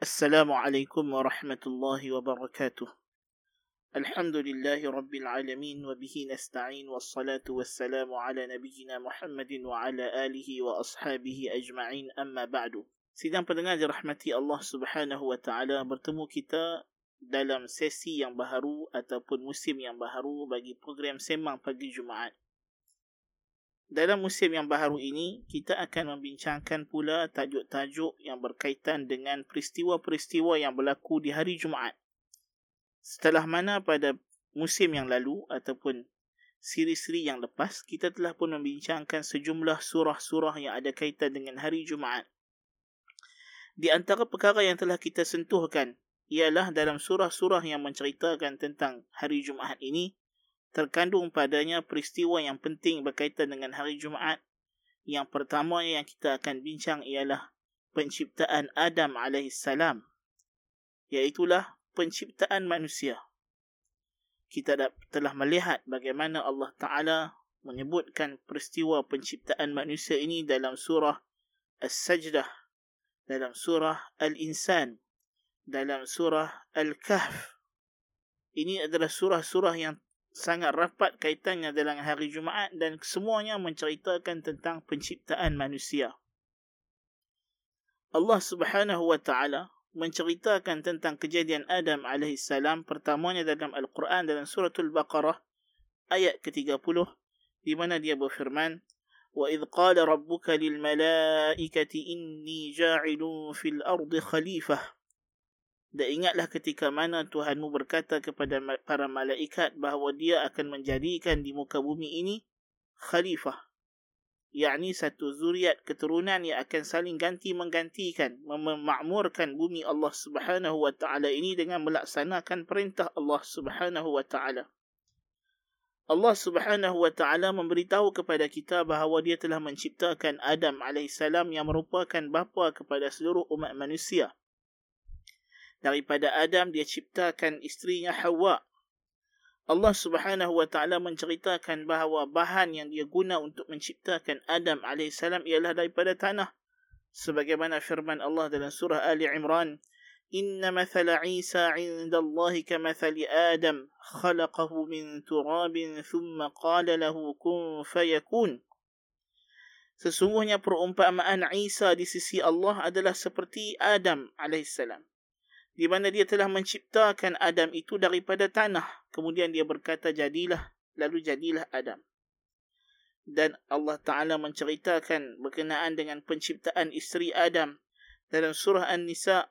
السلام عليكم ورحمة الله وبركاته الحمد لله رب العالمين وبه نستعين والصلاة والسلام على نبينا محمد وعلى آله وأصحابه أجمعين أما بعد Sidang pendengar dirahmati Allah Subhanahu wa taala bertemu kita dalam sesi yang baharu ataupun musim yang baharu bagi program Semang Pagi Jumaat. dalam musim yang baharu ini, kita akan membincangkan pula tajuk-tajuk yang berkaitan dengan peristiwa-peristiwa yang berlaku di hari Jumaat. Setelah mana pada musim yang lalu ataupun siri-siri yang lepas, kita telah pun membincangkan sejumlah surah-surah yang ada kaitan dengan hari Jumaat. Di antara perkara yang telah kita sentuhkan ialah dalam surah-surah yang menceritakan tentang hari Jumaat ini, terkandung padanya peristiwa yang penting berkaitan dengan hari Jumaat. Yang pertama yang kita akan bincang ialah penciptaan Adam AS. Iaitulah penciptaan manusia. Kita telah melihat bagaimana Allah Ta'ala menyebutkan peristiwa penciptaan manusia ini dalam surah As-Sajdah, dalam surah Al-Insan, dalam surah Al-Kahf. Ini adalah surah-surah yang sangat rapat kaitannya dalam hari Jumaat dan semuanya menceritakan tentang penciptaan manusia. Allah Subhanahu wa taala menceritakan tentang kejadian Adam AS pertamanya dalam Al-Quran dalam suratul Baqarah ayat ke-30 di mana dia berfirman وَإِذْ قَالَ رَبُّكَ لِلْمَلَائِكَةِ إِنِّي جَاعِلٌ فِي الْأَرْضِ خَلِيفَةً dan ingatlah ketika mana Tuhanmu berkata kepada para malaikat bahawa dia akan menjadikan di muka bumi ini khalifah. yakni satu zuriat keturunan yang akan saling ganti menggantikan memakmurkan bumi Allah Subhanahu wa taala ini dengan melaksanakan perintah Allah Subhanahu wa taala. Allah Subhanahu wa taala memberitahu kepada kita bahawa dia telah menciptakan Adam alaihissalam yang merupakan bapa kepada seluruh umat manusia daripada Adam dia ciptakan isterinya Hawa. Allah Subhanahu wa taala menceritakan bahawa bahan yang dia guna untuk menciptakan Adam alaihissalam ialah daripada tanah. Sebagaimana firman Allah dalam surah Ali Imran, "Inna mathala Isa 'inda Allah kamathali Adam, khalaqahu min turabin thumma qala lahu kun fayakun." Sesungguhnya perumpamaan Isa di sisi Allah adalah seperti Adam alaihissalam di mana dia telah menciptakan Adam itu daripada tanah. Kemudian dia berkata, jadilah, lalu jadilah Adam. Dan Allah Ta'ala menceritakan berkenaan dengan penciptaan isteri Adam dalam surah An-Nisa.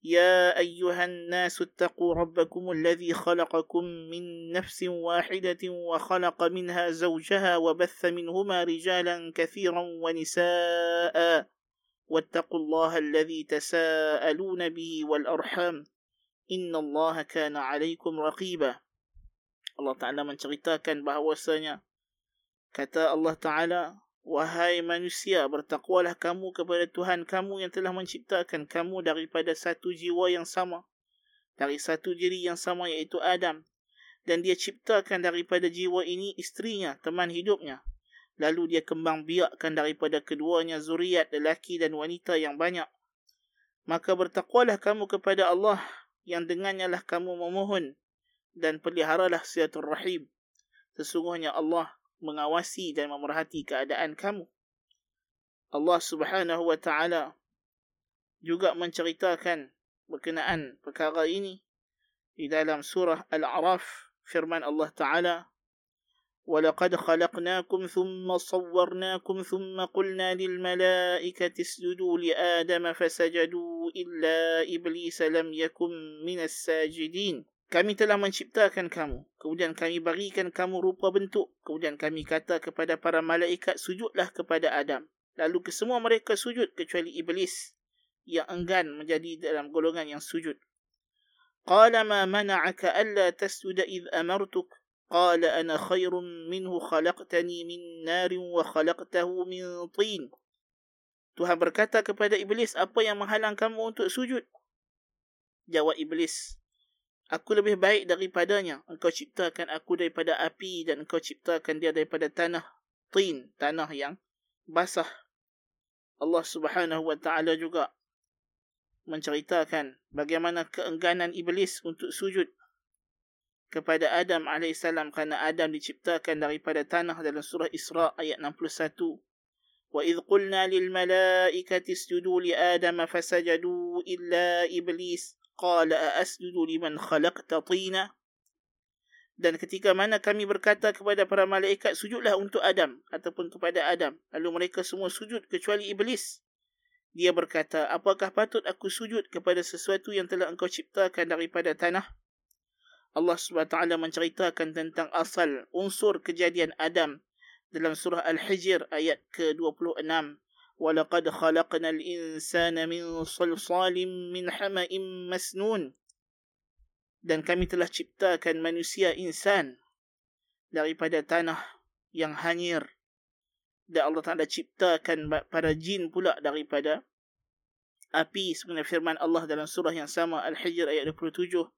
Ya ayyuhan nasu attaqu rabbakum alladhi khalaqakum min nafsin wahidatin wa khalaqa minha zawjaha wa batha minhuma rijalan kathiran wa nisa'a. واتقوا الله الذي تساءلون به والأرحام إن الله كان عليكم رقيبا Allah Ta'ala menceritakan bahawasanya kata Allah Ta'ala Wahai manusia, bertakwalah kamu kepada Tuhan kamu yang telah menciptakan kamu daripada satu jiwa yang sama. Dari satu diri yang sama iaitu Adam. Dan dia ciptakan daripada jiwa ini istrinya, teman hidupnya lalu dia kembang biakkan daripada keduanya zuriat lelaki dan wanita yang banyak. Maka bertakwalah kamu kepada Allah yang dengannya lah kamu memohon dan peliharalah siatul rahim. Sesungguhnya Allah mengawasi dan memerhati keadaan kamu. Allah subhanahu wa ta'ala juga menceritakan berkenaan perkara ini di dalam surah Al-A'raf firman Allah Ta'ala ولقد خلقناكم ثم صورناكم ثم قلنا للملائكة اسجدوا لآدم فسجدوا إلا إبليس لم يكن من الساجدين Kami telah menciptakan kamu. Kemudian kami berikan kamu rupa bentuk. Kemudian kami kata kepada para malaikat, sujudlah kepada Adam. Lalu kesemua mereka sujud kecuali Iblis yang enggan menjadi dalam golongan yang sujud. Qala ma mana'aka alla tasjuda idh amartuk قال أنا خير منه خلقتني من نار وخلقته من طين Tuhan berkata kepada Iblis, apa yang menghalang kamu untuk sujud? Jawab Iblis, aku lebih baik daripadanya. Engkau ciptakan aku daripada api dan engkau ciptakan dia daripada tanah. Tin, tanah yang basah. Allah subhanahu wa ta'ala juga menceritakan bagaimana keengganan iblis untuk sujud kepada Adam AS kerana Adam diciptakan daripada tanah dalam surah Isra ayat 61. وَإِذْ قُلْنَا لِلْمَلَائِكَةِ اسْجُدُوا لِآدَمَ فَسَجَدُوا إِلَّا إِبْلِيسَ قَالَ أَأَسْجُدُ لِمَنْ خَلَقْتَ طِينًا Dan ketika mana kami berkata kepada para malaikat, sujudlah untuk Adam ataupun kepada Adam. Lalu mereka semua sujud kecuali Iblis. Dia berkata, apakah patut aku sujud kepada sesuatu yang telah engkau ciptakan daripada tanah? Allah SWT menceritakan tentang asal unsur kejadian Adam dalam surah Al-Hijr ayat ke-26. وَلَقَدْ خَلَقْنَا الْإِنسَانَ مِنْ صَلْصَالٍ مِنْ حَمَئٍ مَسْنُونَ Dan kami telah ciptakan manusia insan daripada tanah yang hanyir dan Allah Ta'ala ciptakan para jin pula daripada api sebenarnya firman Allah dalam surah yang sama Al-Hijr ayat 27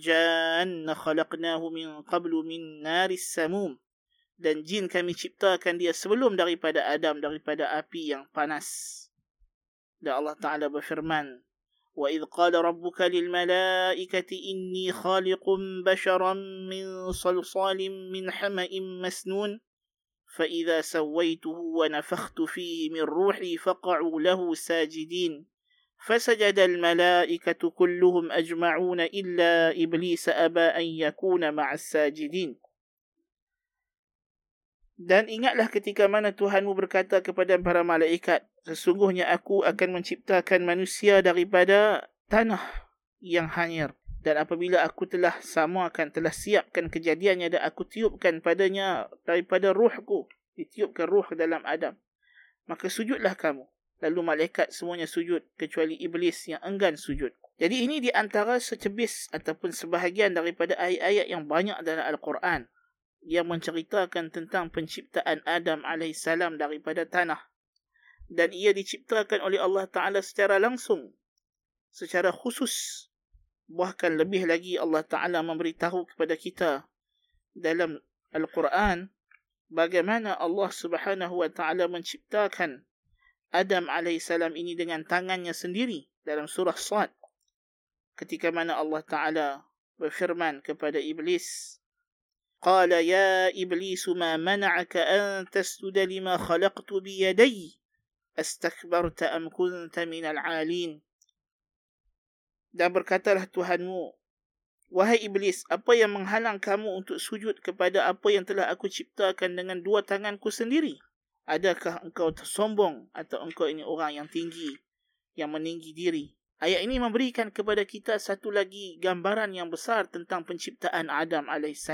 Janna khalaqnahu min qablu min naris samum dan jin kami ciptakan dia sebelum daripada Adam daripada api yang panas dan Allah Ta'ala berfirman وإذ قال ربك للملائكة إني خالق بشرا من صلصال من حمأ مسنون فإذا سويته ونفخت فيه من روحي فقعوا له ساجدين فسجد الملائكة كلهم أجمعون إلا إبليس أبى أن يكون مع الساجدين Dan ingatlah ketika mana Tuhanmu berkata kepada para malaikat, sesungguhnya aku akan menciptakan manusia daripada tanah yang hanyir dan apabila aku telah samakan telah siapkan kejadiannya dan aku tiupkan padanya daripada ruhku ditiupkan ruh dalam Adam maka sujudlah kamu lalu malaikat semuanya sujud kecuali iblis yang enggan sujud. Jadi ini di antara secebis ataupun sebahagian daripada ayat-ayat yang banyak dalam al-Quran. Yang menceritakan tentang penciptaan Adam alaihissalam daripada tanah. Dan ia diciptakan oleh Allah Taala secara langsung. Secara khusus. Bahkan lebih lagi Allah Ta'ala memberitahu kepada kita dalam Al-Quran bagaimana Allah Subhanahu Wa Ta'ala menciptakan Adam AS ini dengan tangannya sendiri dalam surah Sad. Ketika mana Allah Ta'ala berfirman kepada Iblis. قال يا إبليس ما منعك أن تسجد لما خلقت بيدي أستكبرت أم كنت من العالين dan berkatalah Tuhanmu, Wahai Iblis, apa yang menghalang kamu untuk sujud kepada apa yang telah aku ciptakan dengan dua tanganku sendiri? Adakah engkau tersombong atau engkau ini orang yang tinggi, yang meninggi diri? Ayat ini memberikan kepada kita satu lagi gambaran yang besar tentang penciptaan Adam AS.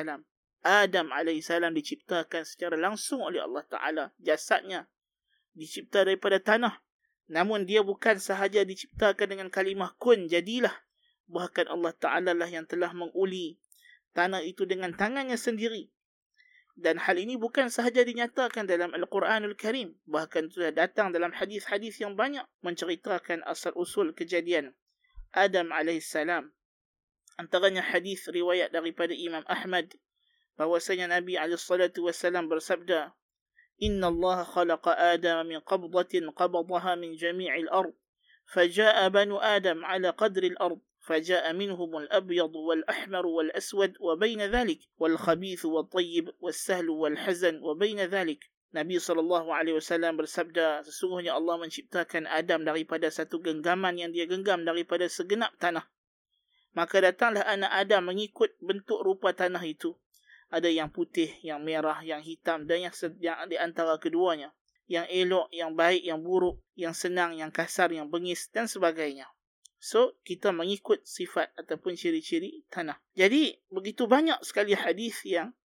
Adam AS diciptakan secara langsung oleh Allah Ta'ala. Jasadnya dicipta daripada tanah. Namun dia bukan sahaja diciptakan dengan kalimah kun jadilah. Bahkan Allah Ta'ala lah yang telah menguli tanah itu dengan tangannya sendiri. Dan hal ini bukan sahaja dinyatakan dalam Al-Quranul Karim. Bahkan sudah datang dalam hadis-hadis yang banyak menceritakan asal-usul kejadian Adam AS. Antaranya hadis riwayat daripada Imam Ahmad bahwasanya Nabi SAW bersabda إن الله خلق آدم من قبضة قبضها من جميع الأرض فجاء بنو آدم على قدر الأرض فجاء منهم الأبيض والأحمر والأسود وبين ذلك والخبيث والطيب والسهل والحزن وبين ذلك Nabi SAW bersabda, sesungguhnya Allah menciptakan Adam daripada satu genggaman yang dia genggam daripada segenap tanah. Maka datanglah anak Adam mengikut bentuk rupa tanah itu ada yang putih, yang merah, yang hitam dan yang, yang di antara keduanya. Yang elok, yang baik, yang buruk, yang senang, yang kasar, yang bengis dan sebagainya. So, kita mengikut sifat ataupun ciri-ciri tanah. Jadi, begitu banyak sekali hadis yang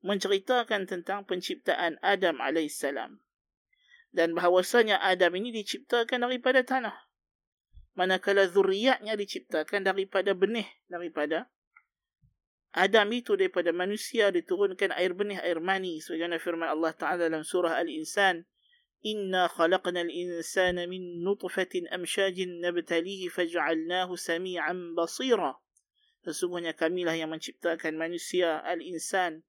menceritakan tentang penciptaan Adam AS. Dan bahawasanya Adam ini diciptakan daripada tanah. Manakala zuriatnya diciptakan daripada benih, daripada Adam itu daripada manusia diturunkan air benih, air mani. Sebagaimana firman Allah Ta'ala dalam surah Al-Insan. Inna khalaqna al-insana min nutfatin amshajin nabtalihi faj'alnahu sami'an basira. Sesungguhnya kamilah yang menciptakan manusia al-insan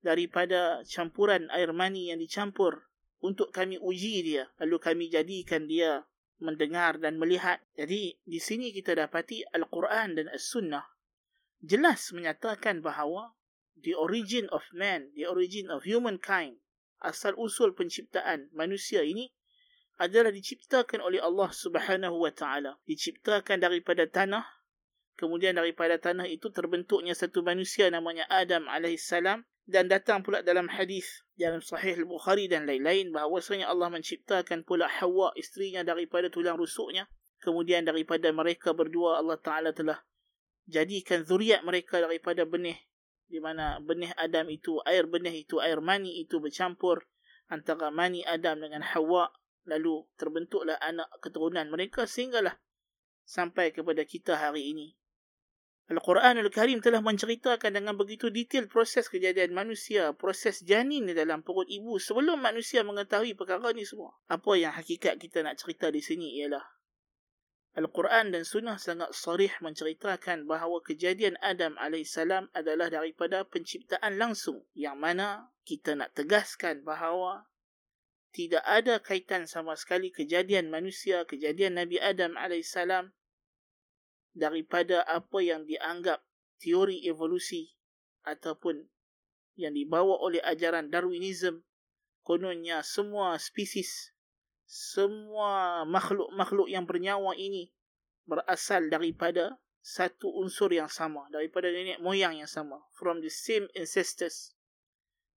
daripada campuran air mani yang dicampur untuk kami uji dia. Lalu kami jadikan dia mendengar dan melihat. Jadi di sini kita dapati Al-Quran dan As-Sunnah jelas menyatakan bahawa the origin of man, the origin of humankind, asal usul penciptaan manusia ini adalah diciptakan oleh Allah Subhanahu wa taala. Diciptakan daripada tanah, kemudian daripada tanah itu terbentuknya satu manusia namanya Adam alaihissalam dan datang pula dalam hadis dalam sahih al-Bukhari dan lain-lain bahawasanya Allah menciptakan pula Hawa isterinya daripada tulang rusuknya kemudian daripada mereka berdua Allah Taala telah jadikan zuriat mereka daripada benih di mana benih Adam itu air benih itu air mani itu bercampur antara mani Adam dengan Hawa lalu terbentuklah anak keturunan mereka sehinggalah sampai kepada kita hari ini Al-Quran Al-Karim telah menceritakan dengan begitu detail proses kejadian manusia, proses janin di dalam perut ibu sebelum manusia mengetahui perkara ini semua. Apa yang hakikat kita nak cerita di sini ialah Al-Quran dan Sunnah sangat sarih menceritakan bahawa kejadian Adam AS adalah daripada penciptaan langsung yang mana kita nak tegaskan bahawa tidak ada kaitan sama sekali kejadian manusia, kejadian Nabi Adam AS daripada apa yang dianggap teori evolusi ataupun yang dibawa oleh ajaran Darwinism. Kononnya semua spesies semua makhluk-makhluk yang bernyawa ini berasal daripada satu unsur yang sama daripada nenek moyang yang sama from the same ancestors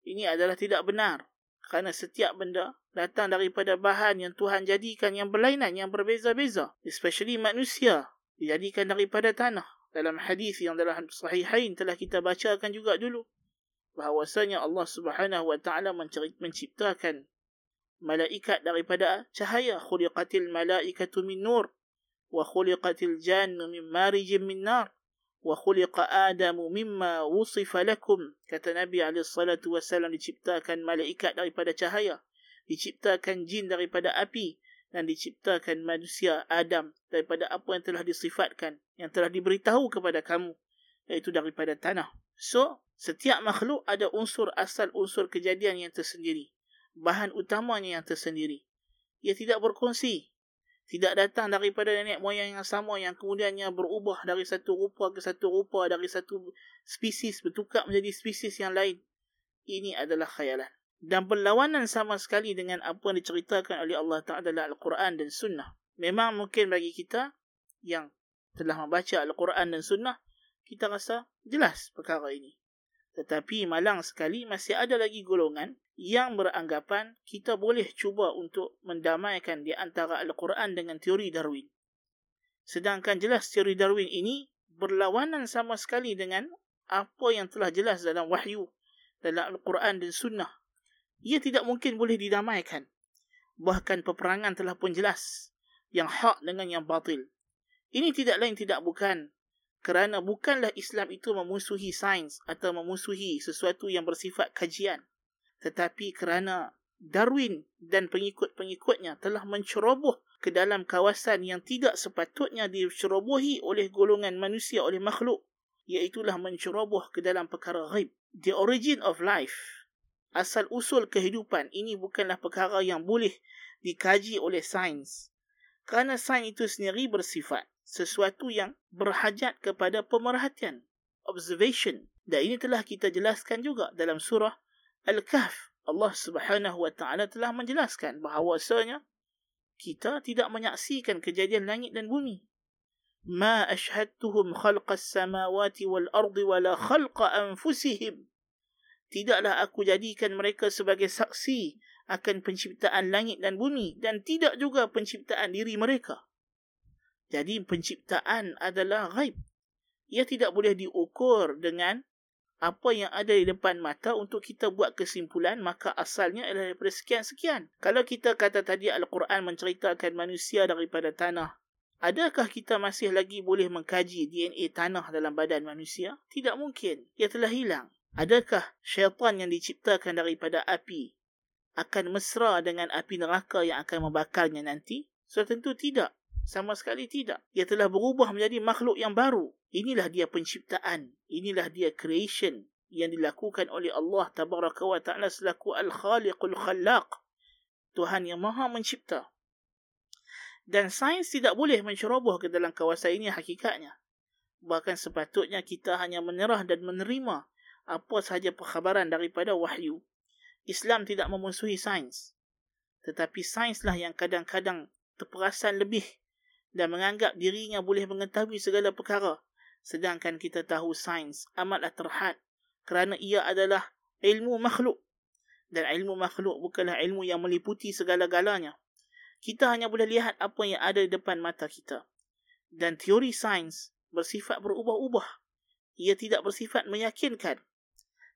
ini adalah tidak benar kerana setiap benda datang daripada bahan yang Tuhan jadikan yang berlainan yang berbeza-beza especially manusia dijadikan daripada tanah. Dalam hadis yang dalam sahihain telah kita bacakan juga dulu. Bahawasanya Allah subhanahu wa ta'ala menciptakan malaikat daripada cahaya. Khuliqatil malaikatu min nur. Wa khuliqatil jannu min marijin min nar. Wa khuliqa adamu mimma wusifa lakum. Kata Nabi SAW diciptakan malaikat daripada cahaya. Diciptakan jin daripada api dan diciptakan manusia Adam daripada apa yang telah disifatkan yang telah diberitahu kepada kamu iaitu daripada tanah so setiap makhluk ada unsur asal unsur kejadian yang tersendiri bahan utamanya yang tersendiri ia tidak berkongsi tidak datang daripada nenek moyang yang sama yang kemudiannya berubah dari satu rupa ke satu rupa dari satu spesies bertukar menjadi spesies yang lain ini adalah khayalan dan berlawanan sama sekali dengan apa yang diceritakan oleh Allah Ta'ala Al-Quran dan Sunnah. Memang mungkin bagi kita yang telah membaca Al-Quran dan Sunnah, kita rasa jelas perkara ini. Tetapi malang sekali masih ada lagi golongan yang beranggapan kita boleh cuba untuk mendamaikan di antara Al-Quran dengan teori Darwin. Sedangkan jelas teori Darwin ini berlawanan sama sekali dengan apa yang telah jelas dalam wahyu dalam Al-Quran dan Sunnah ia tidak mungkin boleh didamaikan. Bahkan peperangan telah pun jelas. Yang hak dengan yang batil. Ini tidak lain tidak bukan. Kerana bukanlah Islam itu memusuhi sains atau memusuhi sesuatu yang bersifat kajian. Tetapi kerana Darwin dan pengikut-pengikutnya telah menceroboh ke dalam kawasan yang tidak sepatutnya dicerobohi oleh golongan manusia, oleh makhluk. Iaitulah menceroboh ke dalam perkara ghaib. The origin of life asal usul kehidupan ini bukanlah perkara yang boleh dikaji oleh sains. Kerana sains itu sendiri bersifat sesuatu yang berhajat kepada pemerhatian, observation. Dan ini telah kita jelaskan juga dalam surah Al-Kahf. Allah Subhanahu wa taala telah menjelaskan bahawasanya kita tidak menyaksikan kejadian langit dan bumi. Ma ashhadtuhum khalqas samawati wal ardi wala khalqa anfusihim tidaklah aku jadikan mereka sebagai saksi akan penciptaan langit dan bumi dan tidak juga penciptaan diri mereka. Jadi penciptaan adalah ghaib. Ia tidak boleh diukur dengan apa yang ada di depan mata untuk kita buat kesimpulan maka asalnya adalah daripada sekian-sekian. Kalau kita kata tadi Al-Quran menceritakan manusia daripada tanah, adakah kita masih lagi boleh mengkaji DNA tanah dalam badan manusia? Tidak mungkin. Ia telah hilang. Adakah syaitan yang diciptakan daripada api akan mesra dengan api neraka yang akan membakarnya nanti? So tentu tidak. Sama sekali tidak. Ia telah berubah menjadi makhluk yang baru. Inilah dia penciptaan. Inilah dia creation yang dilakukan oleh Allah tabaraka wa ta'ala selaku al-khaliqul khallaq. Tuhan yang maha mencipta. Dan sains tidak boleh menceroboh ke dalam kawasan ini hakikatnya. Bahkan sepatutnya kita hanya menyerah dan menerima apa sahaja perkhabaran daripada wahyu. Islam tidak memusuhi sains. Tetapi sainslah yang kadang-kadang terperasan lebih dan menganggap dirinya boleh mengetahui segala perkara. Sedangkan kita tahu sains amatlah terhad kerana ia adalah ilmu makhluk. Dan ilmu makhluk bukanlah ilmu yang meliputi segala-galanya kita hanya boleh lihat apa yang ada di depan mata kita. Dan teori sains bersifat berubah-ubah. Ia tidak bersifat meyakinkan.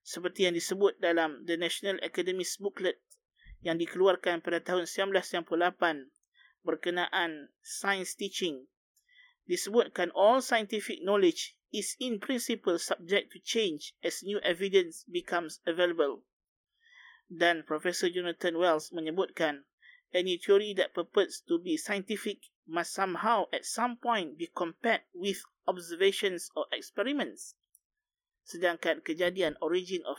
Seperti yang disebut dalam The National Academy's Booklet yang dikeluarkan pada tahun 1998 berkenaan science teaching. Disebutkan all scientific knowledge is in principle subject to change as new evidence becomes available. Dan Professor Jonathan Wells menyebutkan any theory that purports to be scientific must somehow at some point be compared with observations or experiments. Sedangkan kejadian origin of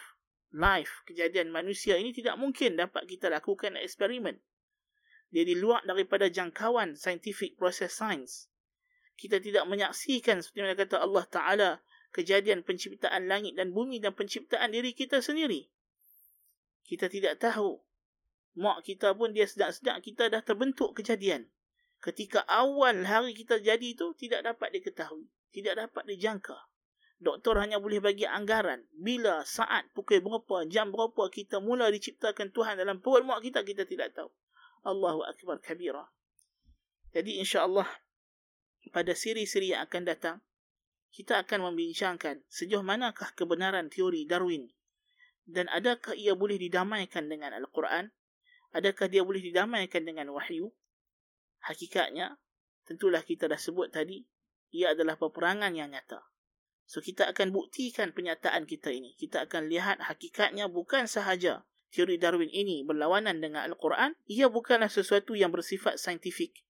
life, kejadian manusia ini tidak mungkin dapat kita lakukan eksperimen. Dia di luar daripada jangkauan scientific process science. Kita tidak menyaksikan seperti mana kata Allah Ta'ala kejadian penciptaan langit dan bumi dan penciptaan diri kita sendiri. Kita tidak tahu mak kita pun dia sedang-sedang kita dah terbentuk kejadian. Ketika awal hari kita jadi itu tidak dapat diketahui, tidak dapat dijangka. Doktor hanya boleh bagi anggaran bila saat pukul berapa, jam berapa kita mula diciptakan Tuhan dalam perut mak kita kita tidak tahu. Allahu akbar kabira. Jadi insya-Allah pada siri-siri yang akan datang kita akan membincangkan sejauh manakah kebenaran teori Darwin dan adakah ia boleh didamaikan dengan Al-Quran Adakah dia boleh didamaikan dengan wahyu? Hakikatnya, tentulah kita dah sebut tadi, ia adalah peperangan yang nyata. So, kita akan buktikan penyataan kita ini. Kita akan lihat hakikatnya bukan sahaja teori Darwin ini berlawanan dengan Al-Quran, ia bukanlah sesuatu yang bersifat saintifik.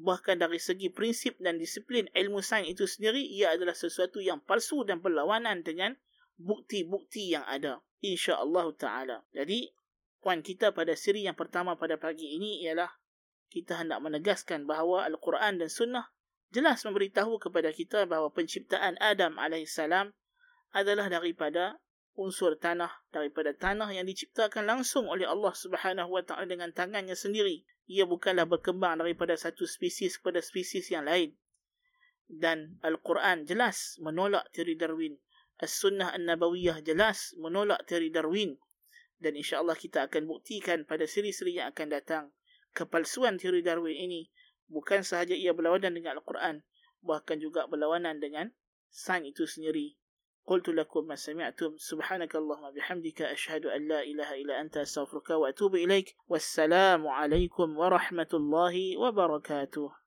Bahkan dari segi prinsip dan disiplin ilmu sains itu sendiri, ia adalah sesuatu yang palsu dan berlawanan dengan bukti-bukti yang ada. InsyaAllah ta'ala. Jadi, Puan kita pada siri yang pertama pada pagi ini ialah kita hendak menegaskan bahawa Al-Quran dan Sunnah jelas memberitahu kepada kita bahawa penciptaan Adam AS adalah daripada unsur tanah, daripada tanah yang diciptakan langsung oleh Allah Subhanahu Wa Taala dengan tangannya sendiri. Ia bukanlah berkembang daripada satu spesies kepada spesies yang lain. Dan Al-Quran jelas menolak teori Darwin. As-Sunnah An-Nabawiyah jelas menolak teori Darwin dan insyaAllah kita akan buktikan pada siri-siri yang akan datang kepalsuan teori Darwin ini bukan sahaja ia berlawanan dengan Al-Quran bahkan juga berlawanan dengan sains itu sendiri قلت لكم ما سمعتم. سبحانك اللهم بحمدك أشهد أن لا إله إلا أنت أستغفرك وأتوب إليك. والسلام عليكم ورحمة الله وبركاته.